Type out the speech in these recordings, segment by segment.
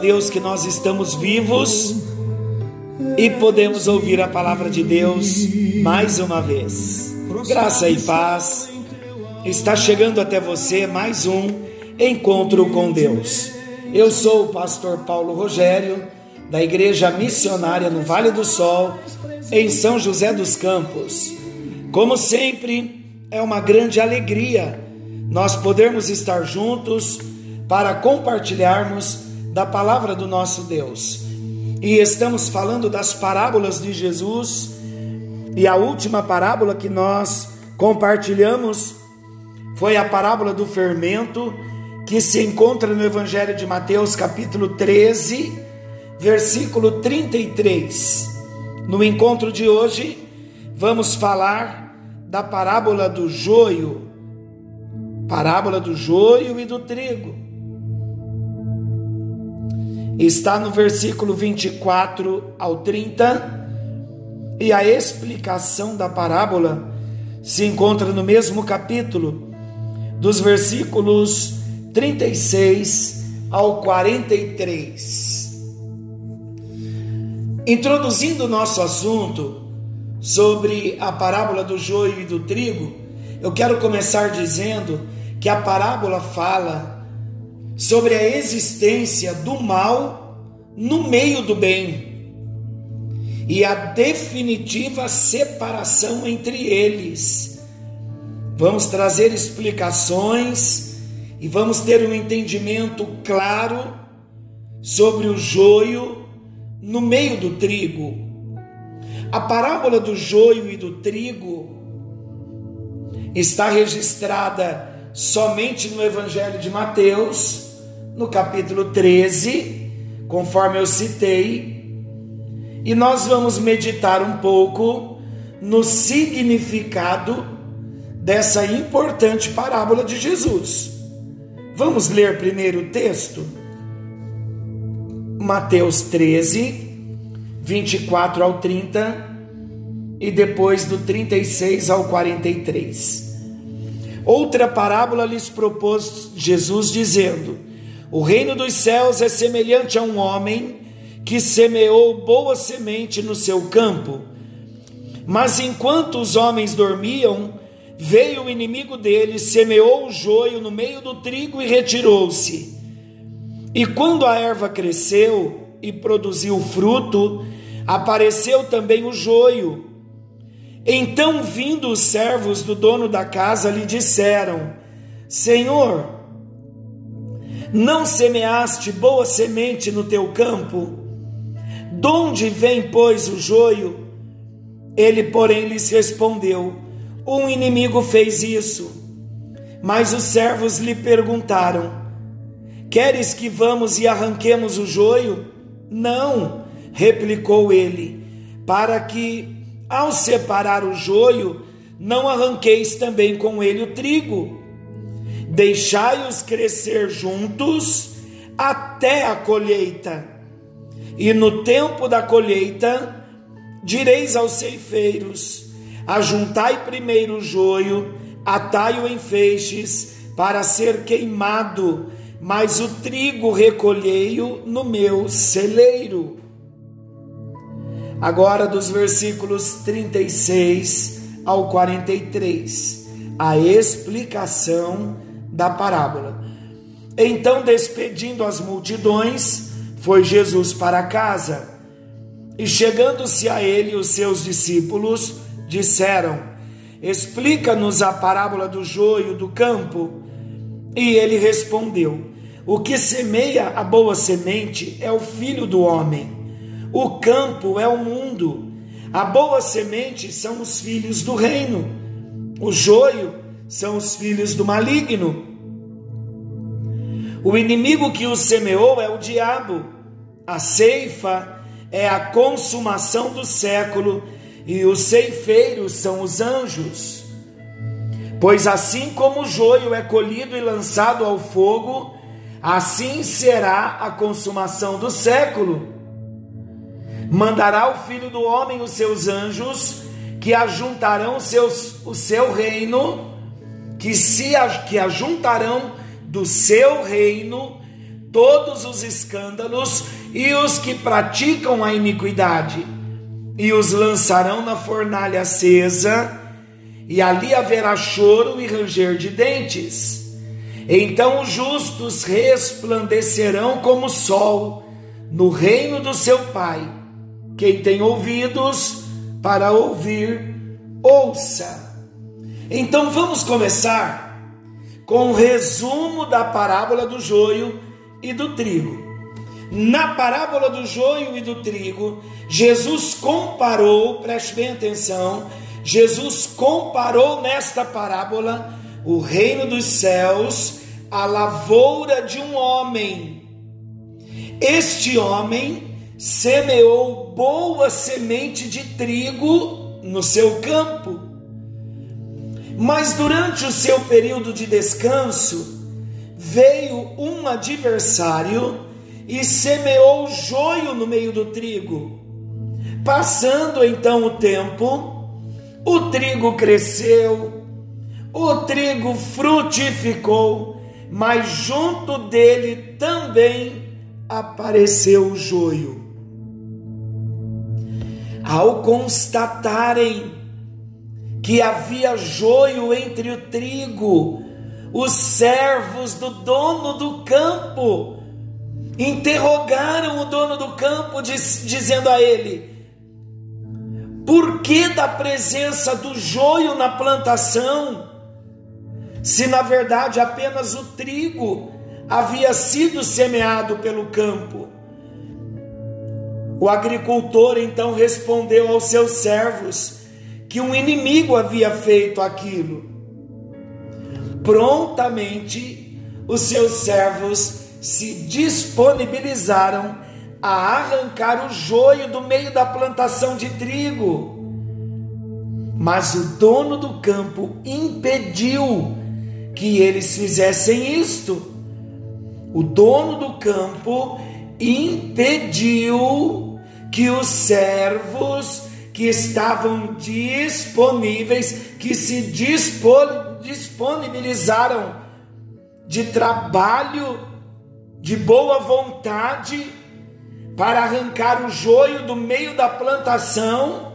Deus que nós estamos vivos e podemos ouvir a palavra de Deus mais uma vez. Graça e paz. Está chegando até você mais um encontro com Deus. Eu sou o pastor Paulo Rogério, da Igreja Missionária no Vale do Sol, em São José dos Campos. Como sempre, é uma grande alegria nós podermos estar juntos para compartilharmos da palavra do nosso Deus. E estamos falando das parábolas de Jesus, e a última parábola que nós compartilhamos foi a parábola do fermento, que se encontra no Evangelho de Mateus, capítulo 13, versículo 33. No encontro de hoje, vamos falar da parábola do joio, parábola do joio e do trigo está no versículo 24 ao 30, e a explicação da parábola se encontra no mesmo capítulo, dos versículos 36 ao 43. Introduzindo o nosso assunto sobre a parábola do joio e do trigo, eu quero começar dizendo que a parábola fala sobre a existência do mal no meio do bem e a definitiva separação entre eles. Vamos trazer explicações e vamos ter um entendimento claro sobre o joio no meio do trigo. A parábola do joio e do trigo está registrada somente no Evangelho de Mateus no capítulo 13, conforme eu citei, e nós vamos meditar um pouco no significado dessa importante parábola de Jesus. Vamos ler primeiro o texto? Mateus 13, 24 ao 30 e depois do 36 ao 43. Outra parábola lhes propôs Jesus, dizendo: o reino dos céus é semelhante a um homem que semeou boa semente no seu campo. Mas enquanto os homens dormiam, veio o inimigo deles, semeou o joio no meio do trigo e retirou-se. E quando a erva cresceu e produziu fruto, apareceu também o joio. Então, vindo os servos do dono da casa, lhe disseram: Senhor, não semeaste boa semente no teu campo? Donde vem, pois, o joio? Ele, porém, lhes respondeu: Um inimigo fez isso. Mas os servos lhe perguntaram: Queres que vamos e arranquemos o joio? Não, replicou ele, para que, ao separar o joio, não arranqueis também com ele o trigo. Deixai-os crescer juntos até a colheita. E no tempo da colheita, direis aos ceifeiros: Ajuntai primeiro o joio, atai-o em feixes, para ser queimado, mas o trigo recolhei-o no meu celeiro. Agora, dos versículos 36 ao 43, a explicação da parábola. Então, despedindo as multidões, foi Jesus para casa. E chegando-se a ele, os seus discípulos disseram: Explica-nos a parábola do joio do campo. E ele respondeu: O que semeia a boa semente é o filho do homem. O campo é o mundo. A boa semente são os filhos do reino. O joio são os filhos do maligno. O inimigo que o semeou é o diabo. A ceifa é a consumação do século e os ceifeiros são os anjos. Pois assim como o joio é colhido e lançado ao fogo, assim será a consumação do século. Mandará o filho do homem os seus anjos, que ajuntarão seus, o seu reino, que se que ajuntarão do seu reino todos os escândalos e os que praticam a iniquidade, e os lançarão na fornalha acesa, e ali haverá choro e ranger de dentes. Então os justos resplandecerão como sol no reino do seu Pai. Quem tem ouvidos para ouvir, ouça. Então vamos começar com o resumo da parábola do joio e do trigo. Na parábola do joio e do trigo, Jesus comparou, preste bem atenção, Jesus comparou nesta parábola o reino dos céus à lavoura de um homem. Este homem semeou boa semente de trigo no seu campo. Mas durante o seu período de descanso, veio um adversário e semeou joio no meio do trigo. Passando então o tempo, o trigo cresceu, o trigo frutificou, mas junto dele também apareceu o joio. Ao constatarem que havia joio entre o trigo, os servos do dono do campo interrogaram o dono do campo, diz, dizendo a ele: Por que da presença do joio na plantação, se na verdade apenas o trigo havia sido semeado pelo campo? O agricultor então respondeu aos seus servos que um inimigo havia feito aquilo prontamente os seus servos se disponibilizaram a arrancar o joio do meio da plantação de trigo. Mas o dono do campo impediu que eles fizessem isto. O dono do campo impediu que os servos que estavam disponíveis, que se disponibilizaram, de trabalho, de boa vontade, para arrancar o joio do meio da plantação,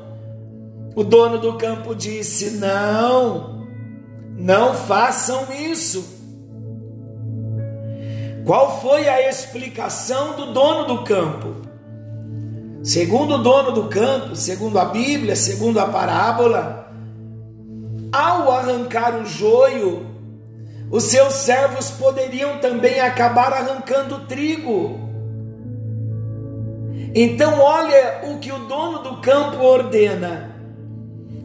o dono do campo disse: Não, não façam isso. Qual foi a explicação do dono do campo? Segundo o dono do campo, segundo a Bíblia, segundo a parábola, ao arrancar o joio, os seus servos poderiam também acabar arrancando o trigo. Então, olha o que o dono do campo ordena.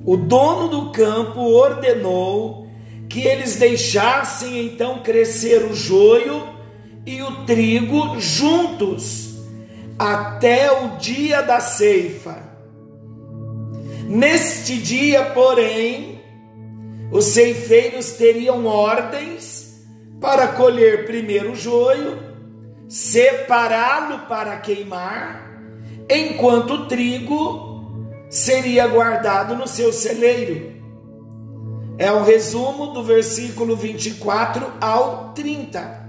O dono do campo ordenou que eles deixassem então crescer o joio e o trigo juntos até o dia da ceifa. Neste dia, porém, os ceifeiros teriam ordens para colher primeiro o joio, separá-lo para queimar, enquanto o trigo seria guardado no seu celeiro. É o um resumo do versículo 24 ao 30.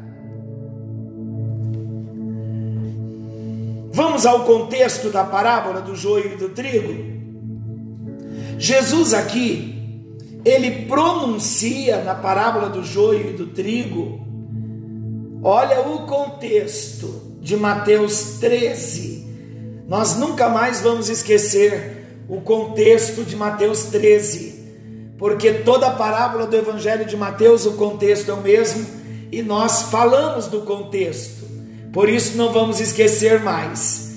Vamos ao contexto da parábola do joio e do trigo. Jesus aqui ele pronuncia na parábola do joio e do trigo. Olha o contexto de Mateus 13. Nós nunca mais vamos esquecer o contexto de Mateus 13, porque toda a parábola do Evangelho de Mateus, o contexto é o mesmo e nós falamos do contexto, por isso não vamos esquecer mais.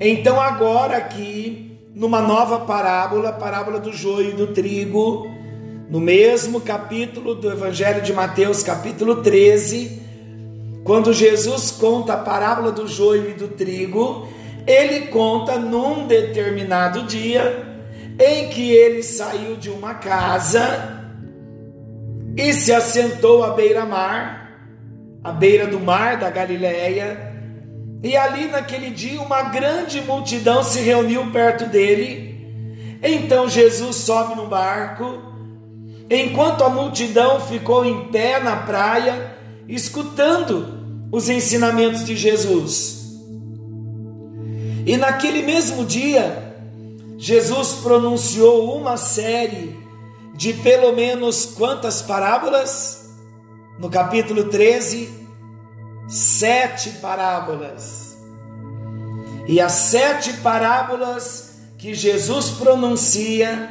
Então, agora, aqui, numa nova parábola, parábola do joio e do trigo, no mesmo capítulo do Evangelho de Mateus, capítulo 13, quando Jesus conta a parábola do joio e do trigo, ele conta num determinado dia em que ele saiu de uma casa e se assentou à beira-mar, à beira do mar da Galileia, e ali naquele dia uma grande multidão se reuniu perto dele. Então Jesus sobe no barco, enquanto a multidão ficou em pé na praia, escutando os ensinamentos de Jesus. E naquele mesmo dia, Jesus pronunciou uma série de pelo menos quantas parábolas? No capítulo 13, sete parábolas. E as sete parábolas que Jesus pronuncia,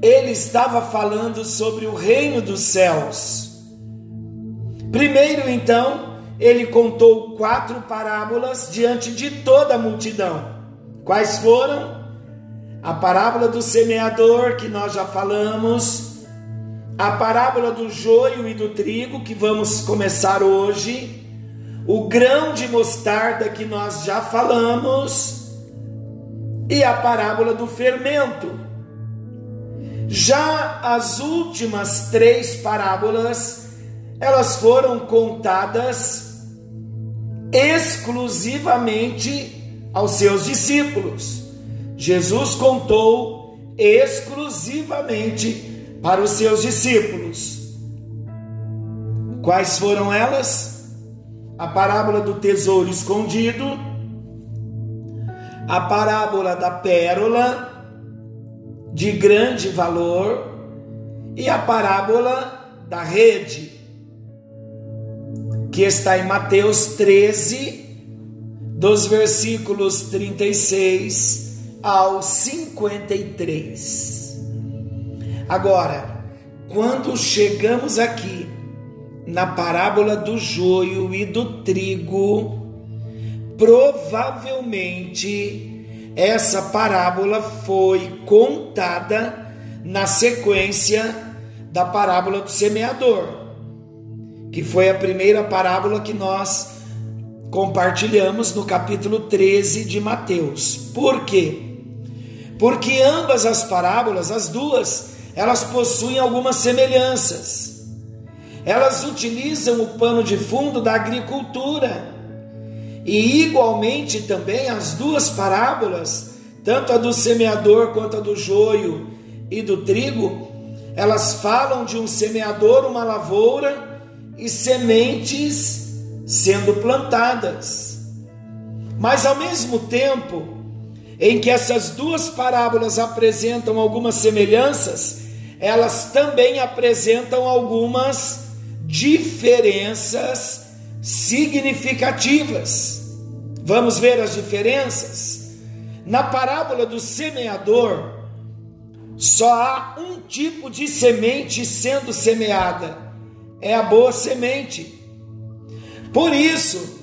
ele estava falando sobre o reino dos céus. Primeiro, então, ele contou quatro parábolas diante de toda a multidão. Quais foram? A parábola do semeador, que nós já falamos, a parábola do joio e do trigo, que vamos começar hoje, o grão de mostarda, que nós já falamos, e a parábola do fermento. Já as últimas três parábolas, elas foram contadas exclusivamente aos seus discípulos. Jesus contou exclusivamente para os seus discípulos. Quais foram elas? A parábola do tesouro escondido, a parábola da pérola de grande valor e a parábola da rede que está em Mateus 13, dos versículos 36 ao 53. Agora, quando chegamos aqui na parábola do joio e do trigo, provavelmente essa parábola foi contada na sequência da parábola do semeador que foi a primeira parábola que nós compartilhamos no capítulo 13 de Mateus. Por quê? Porque ambas as parábolas, as duas, elas possuem algumas semelhanças. Elas utilizam o pano de fundo da agricultura. E igualmente também as duas parábolas, tanto a do semeador quanto a do joio e do trigo, elas falam de um semeador, uma lavoura e sementes sendo plantadas. Mas ao mesmo tempo em que essas duas parábolas apresentam algumas semelhanças, elas também apresentam algumas diferenças significativas. Vamos ver as diferenças? Na parábola do semeador, só há um tipo de semente sendo semeada é a boa semente. Por isso,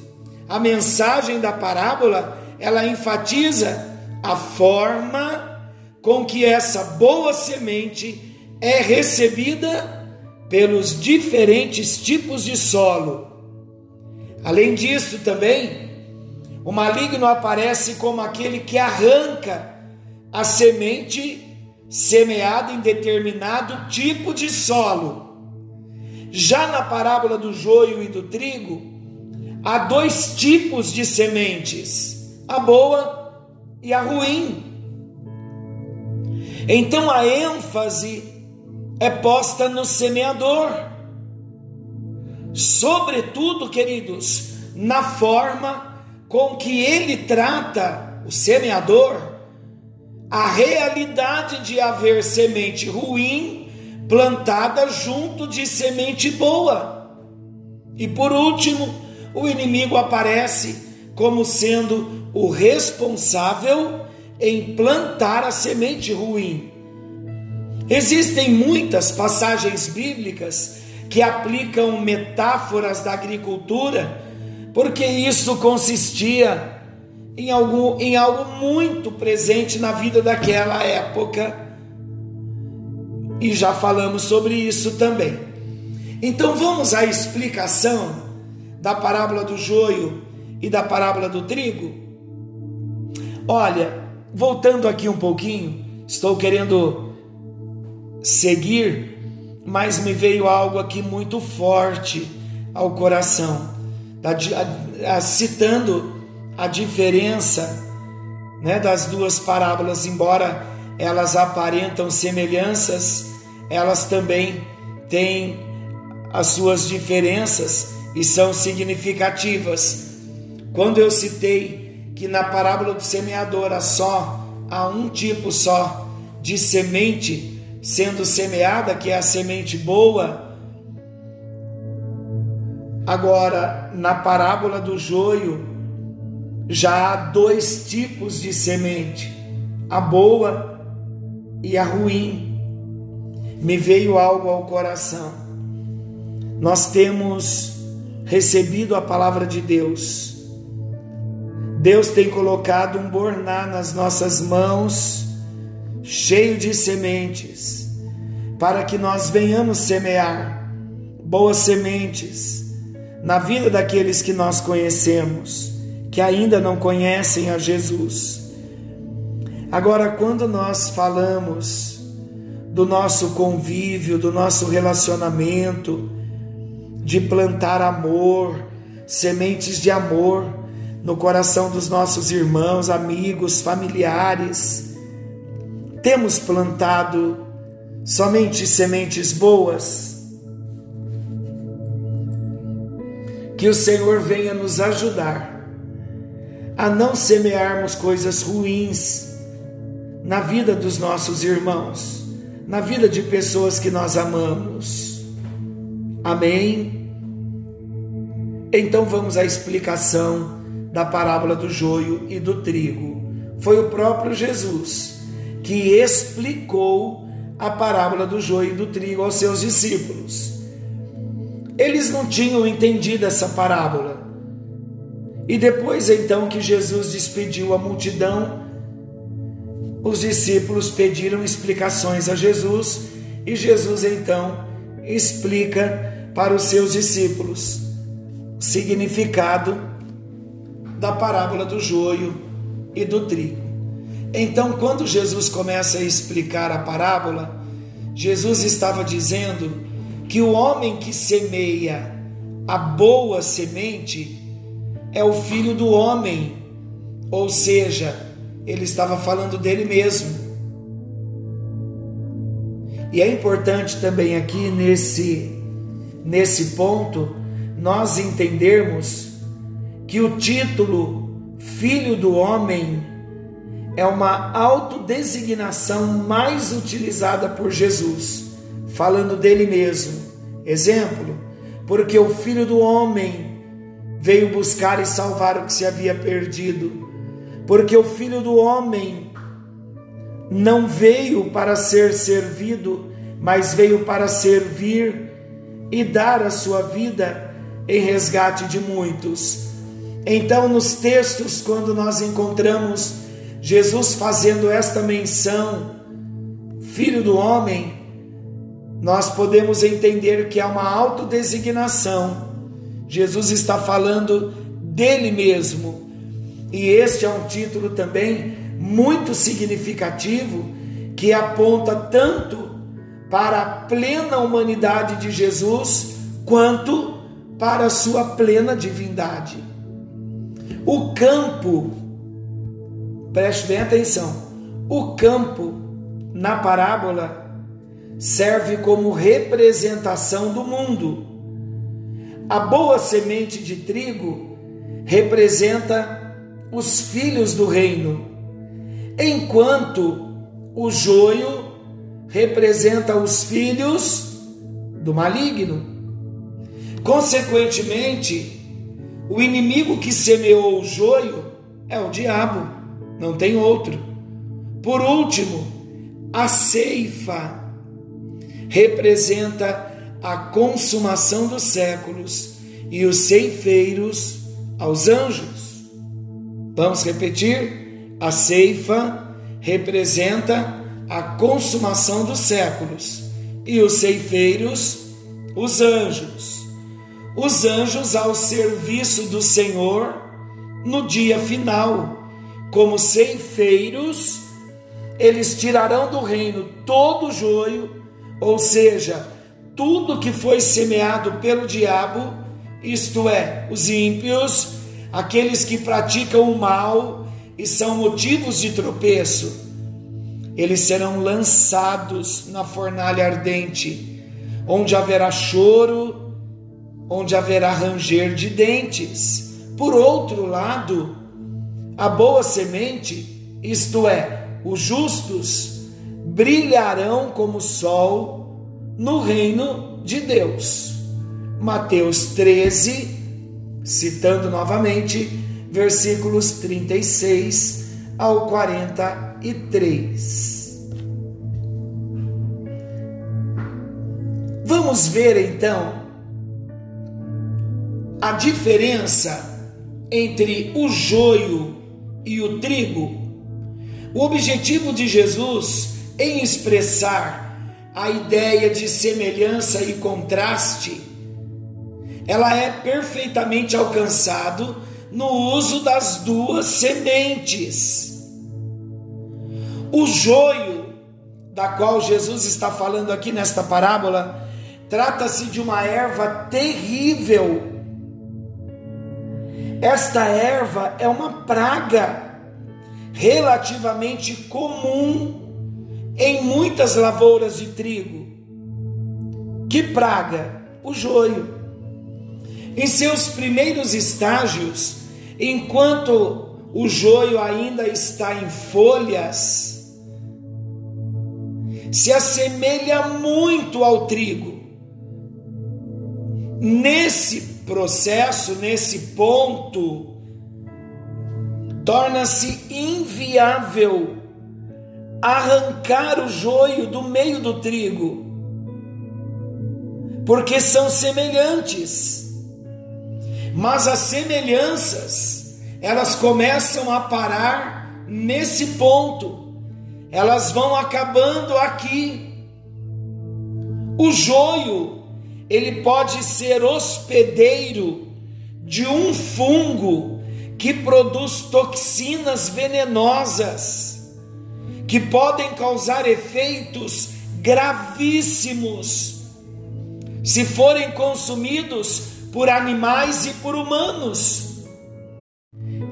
a mensagem da parábola, ela enfatiza a forma com que essa boa semente é recebida pelos diferentes tipos de solo. Além disso, também, o maligno aparece como aquele que arranca a semente semeada em determinado tipo de solo já na parábola do joio e do trigo, há dois tipos de sementes: a boa e a ruim. Então a ênfase é posta no semeador, sobretudo, queridos, na forma com que ele trata o semeador a realidade de haver semente ruim plantada junto de semente boa. E por último, o inimigo aparece como sendo o responsável em plantar a semente ruim. Existem muitas passagens bíblicas que aplicam metáforas da agricultura, porque isso consistia em algo, em algo muito presente na vida daquela época e já falamos sobre isso também. Então vamos à explicação da parábola do joio e da parábola do trigo? Olha, voltando aqui um pouquinho, estou querendo seguir, mas me veio algo aqui muito forte ao coração, citando a diferença né, das duas parábolas, embora elas aparentam semelhanças, elas também têm as suas diferenças e são significativas. Quando eu citei que na parábola do semeador há só há um tipo só de semente sendo semeada, que é a semente boa, agora na parábola do joio já há dois tipos de semente, a boa e a ruim. Me veio algo ao coração. Nós temos recebido a palavra de Deus. Deus tem colocado um borná nas nossas mãos, cheio de sementes, para que nós venhamos semear boas sementes na vida daqueles que nós conhecemos, que ainda não conhecem a Jesus. Agora, quando nós falamos do nosso convívio, do nosso relacionamento, de plantar amor, sementes de amor no coração dos nossos irmãos, amigos, familiares. Temos plantado somente sementes boas. Que o Senhor venha nos ajudar a não semearmos coisas ruins na vida dos nossos irmãos, na vida de pessoas que nós amamos. Amém. Então vamos à explicação da parábola do joio e do trigo. Foi o próprio Jesus que explicou a parábola do joio e do trigo aos seus discípulos. Eles não tinham entendido essa parábola. E depois então que Jesus despediu a multidão, os discípulos pediram explicações a Jesus e Jesus então explica para os seus discípulos significado da parábola do joio e do trigo. Então, quando Jesus começa a explicar a parábola, Jesus estava dizendo que o homem que semeia a boa semente é o filho do homem, ou seja, ele estava falando dele mesmo. E é importante também aqui nesse nesse ponto nós entendermos que o título Filho do Homem é uma autodesignação mais utilizada por Jesus, falando dele mesmo. Exemplo, porque o Filho do Homem veio buscar e salvar o que se havia perdido. Porque o Filho do Homem não veio para ser servido, mas veio para servir e dar a sua vida em resgate de muitos. Então, nos textos, quando nós encontramos Jesus fazendo esta menção, Filho do Homem, nós podemos entender que é uma autodesignação. Jesus está falando dele mesmo. E este é um título também muito significativo que aponta tanto para a plena humanidade de Jesus quanto para a sua plena divindade. O campo, preste bem atenção, o campo na parábola serve como representação do mundo. A boa semente de trigo representa os filhos do reino, enquanto o joio representa os filhos do maligno. Consequentemente, o inimigo que semeou o joio é o diabo, não tem outro. Por último, a ceifa representa a consumação dos séculos e os ceifeiros aos anjos. Vamos repetir? A ceifa representa a consumação dos séculos e os ceifeiros, os anjos. Os anjos ao serviço do Senhor no dia final, como ceifeiros, eles tirarão do reino todo o joio, ou seja, tudo que foi semeado pelo diabo, isto é, os ímpios, aqueles que praticam o mal e são motivos de tropeço, eles serão lançados na fornalha ardente, onde haverá choro, onde haverá ranger de dentes. Por outro lado, a boa semente, isto é, os justos, brilharão como o sol no reino de Deus. Mateus 13, citando novamente, versículos 36 ao 43. Vamos ver então a diferença entre o joio e o trigo. O objetivo de Jesus em expressar a ideia de semelhança e contraste, ela é perfeitamente alcançado no uso das duas sementes. O joio, da qual Jesus está falando aqui nesta parábola, trata-se de uma erva terrível. Esta erva é uma praga relativamente comum em muitas lavouras de trigo. Que praga? O joio. Em seus primeiros estágios, enquanto o joio ainda está em folhas, se assemelha muito ao trigo. Nesse processo, nesse ponto, torna-se inviável arrancar o joio do meio do trigo, porque são semelhantes. Mas as semelhanças, elas começam a parar nesse ponto. Elas vão acabando aqui. O joio, ele pode ser hospedeiro de um fungo que produz toxinas venenosas que podem causar efeitos gravíssimos se forem consumidos por animais e por humanos.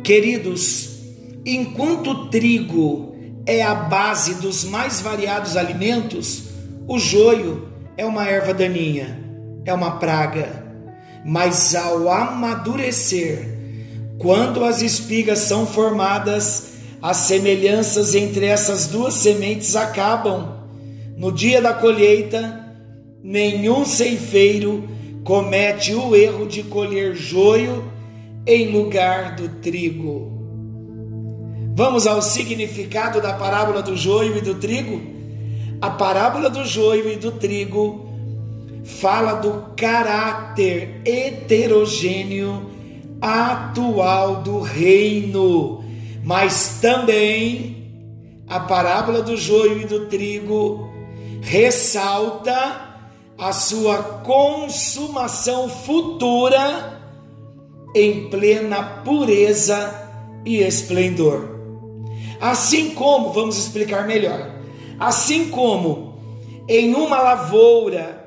Queridos, enquanto o trigo é a base dos mais variados alimentos, o joio é uma erva daninha, é uma praga. Mas ao amadurecer, quando as espigas são formadas, as semelhanças entre essas duas sementes acabam. No dia da colheita, nenhum ceifeiro comete o erro de colher joio em lugar do trigo. Vamos ao significado da parábola do joio e do trigo? A parábola do joio e do trigo fala do caráter heterogêneo atual do reino mas também a parábola do joio e do trigo ressalta a sua consumação futura em plena pureza e esplendor. Assim como, vamos explicar melhor, assim como em uma lavoura,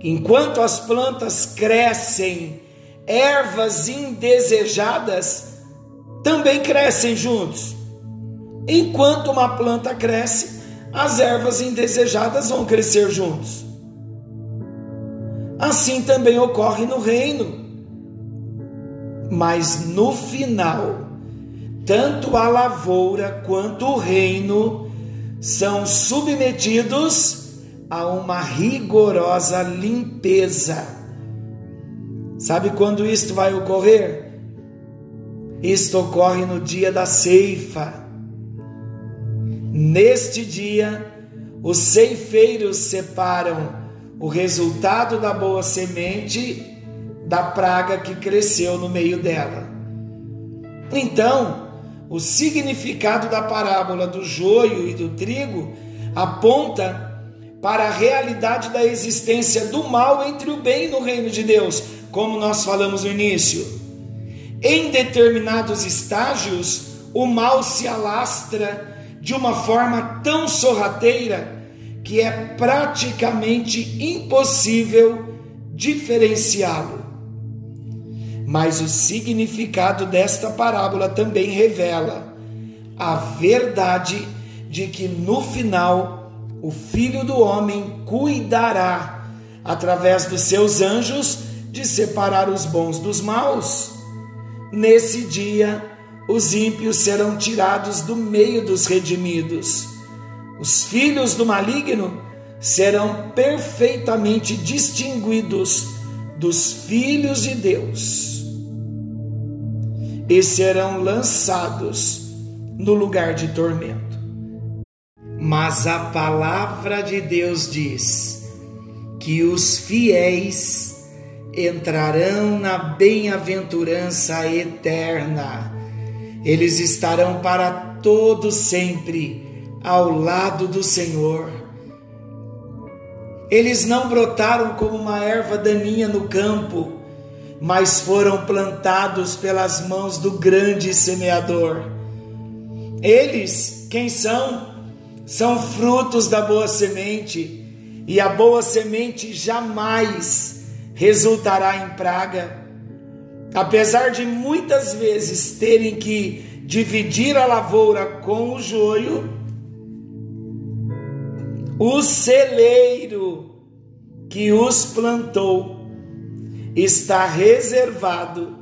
enquanto as plantas crescem, ervas indesejadas também crescem juntos. Enquanto uma planta cresce, as ervas indesejadas vão crescer juntos. Assim também ocorre no reino. Mas no final, tanto a lavoura quanto o reino são submetidos a uma rigorosa limpeza. Sabe quando isto vai ocorrer? Isto ocorre no dia da ceifa. Neste dia, os ceifeiros separam o resultado da boa semente da praga que cresceu no meio dela. Então, o significado da parábola do joio e do trigo aponta para a realidade da existência do mal entre o bem no reino de Deus, como nós falamos no início. Em determinados estágios, o mal se alastra de uma forma tão sorrateira que é praticamente impossível diferenciá-lo. Mas o significado desta parábola também revela a verdade de que no final o Filho do Homem cuidará, através dos seus anjos, de separar os bons dos maus. Nesse dia, os ímpios serão tirados do meio dos redimidos. Os filhos do maligno serão perfeitamente distinguidos dos filhos de Deus e serão lançados no lugar de tormento. Mas a palavra de Deus diz que os fiéis entrarão na bem-aventurança eterna. Eles estarão para todo sempre ao lado do Senhor. Eles não brotaram como uma erva daninha no campo, mas foram plantados pelas mãos do grande semeador. Eles, quem são? São frutos da boa semente, e a boa semente jamais resultará em praga. Apesar de muitas vezes terem que dividir a lavoura com o joio, o celeiro que os plantou está reservado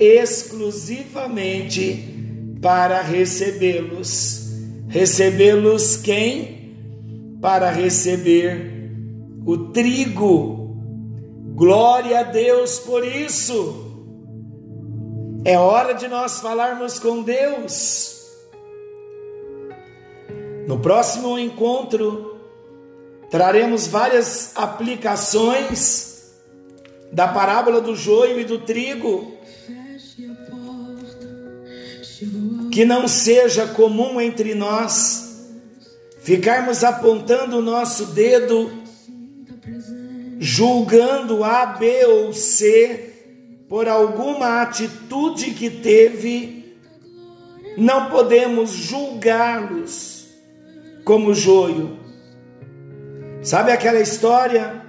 exclusivamente para recebê-los. Recebê-los quem? Para receber o trigo. Glória a Deus por isso. É hora de nós falarmos com Deus. No próximo encontro, traremos várias aplicações da parábola do joio e do trigo, que não seja comum entre nós ficarmos apontando o nosso dedo, julgando A, B ou C por alguma atitude que teve, não podemos julgá-los como joio. Sabe aquela história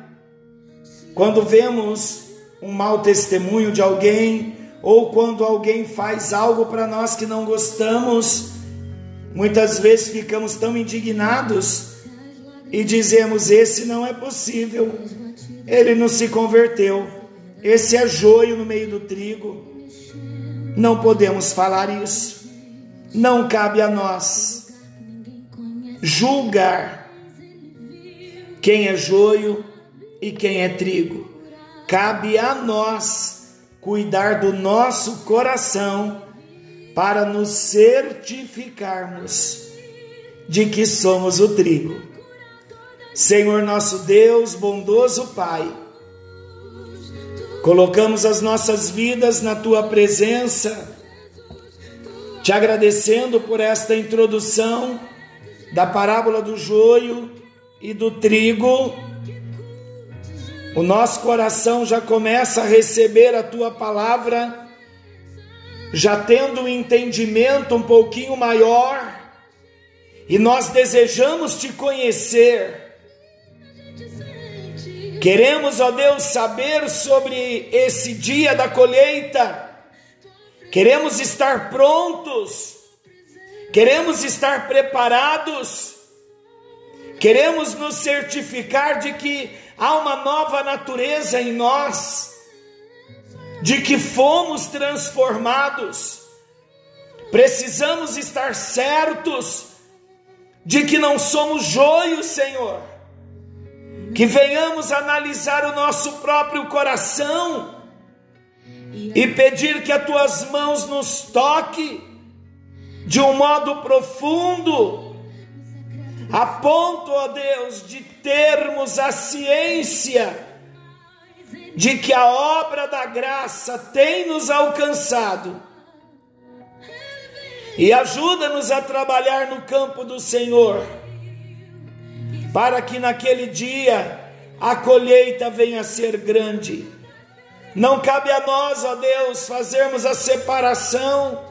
quando vemos um mau testemunho de alguém, ou quando alguém faz algo para nós que não gostamos, muitas vezes ficamos tão indignados e dizemos: Esse não é possível, ele não se converteu, esse é joio no meio do trigo. Não podemos falar isso, não cabe a nós julgar quem é joio e quem é trigo. Cabe a nós cuidar do nosso coração para nos certificarmos de que somos o trigo. Senhor nosso Deus, bondoso Pai, colocamos as nossas vidas na tua presença, te agradecendo por esta introdução da parábola do joio e do trigo o nosso coração já começa a receber a tua palavra, já tendo um entendimento um pouquinho maior, e nós desejamos te conhecer. Queremos, ó Deus, saber sobre esse dia da colheita, queremos estar prontos, queremos estar preparados, queremos nos certificar de que há uma nova natureza em nós, de que fomos transformados. Precisamos estar certos de que não somos joio, Senhor. Que venhamos analisar o nosso próprio coração e pedir que as tuas mãos nos toque de um modo profundo a ponto, ó Deus, de termos a ciência de que a obra da graça tem nos alcançado. E ajuda-nos a trabalhar no campo do Senhor, para que naquele dia a colheita venha a ser grande. Não cabe a nós, ó Deus, fazermos a separação,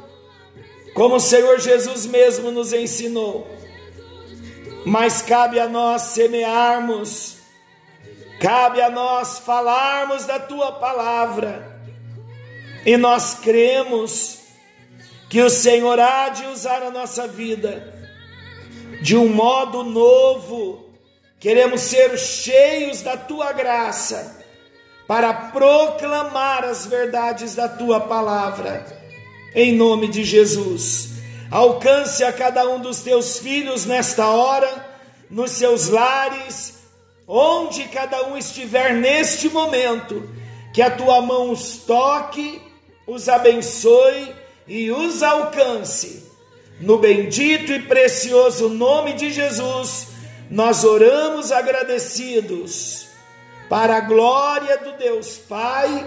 como o Senhor Jesus mesmo nos ensinou, mas cabe a nós semearmos, cabe a nós falarmos da tua palavra, e nós cremos que o Senhor há de usar a nossa vida de um modo novo, queremos ser cheios da tua graça para proclamar as verdades da tua palavra, em nome de Jesus. Alcance a cada um dos teus filhos nesta hora, nos seus lares, onde cada um estiver neste momento, que a tua mão os toque, os abençoe e os alcance. No bendito e precioso nome de Jesus, nós oramos agradecidos para a glória do Deus Pai,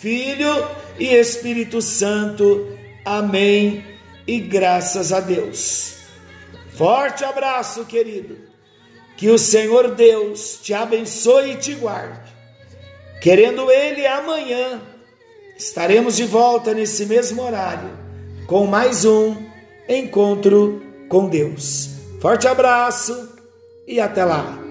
Filho e Espírito Santo. Amém. E graças a Deus. Forte abraço, querido. Que o Senhor Deus te abençoe e te guarde. Querendo Ele, amanhã estaremos de volta nesse mesmo horário com mais um encontro com Deus. Forte abraço e até lá.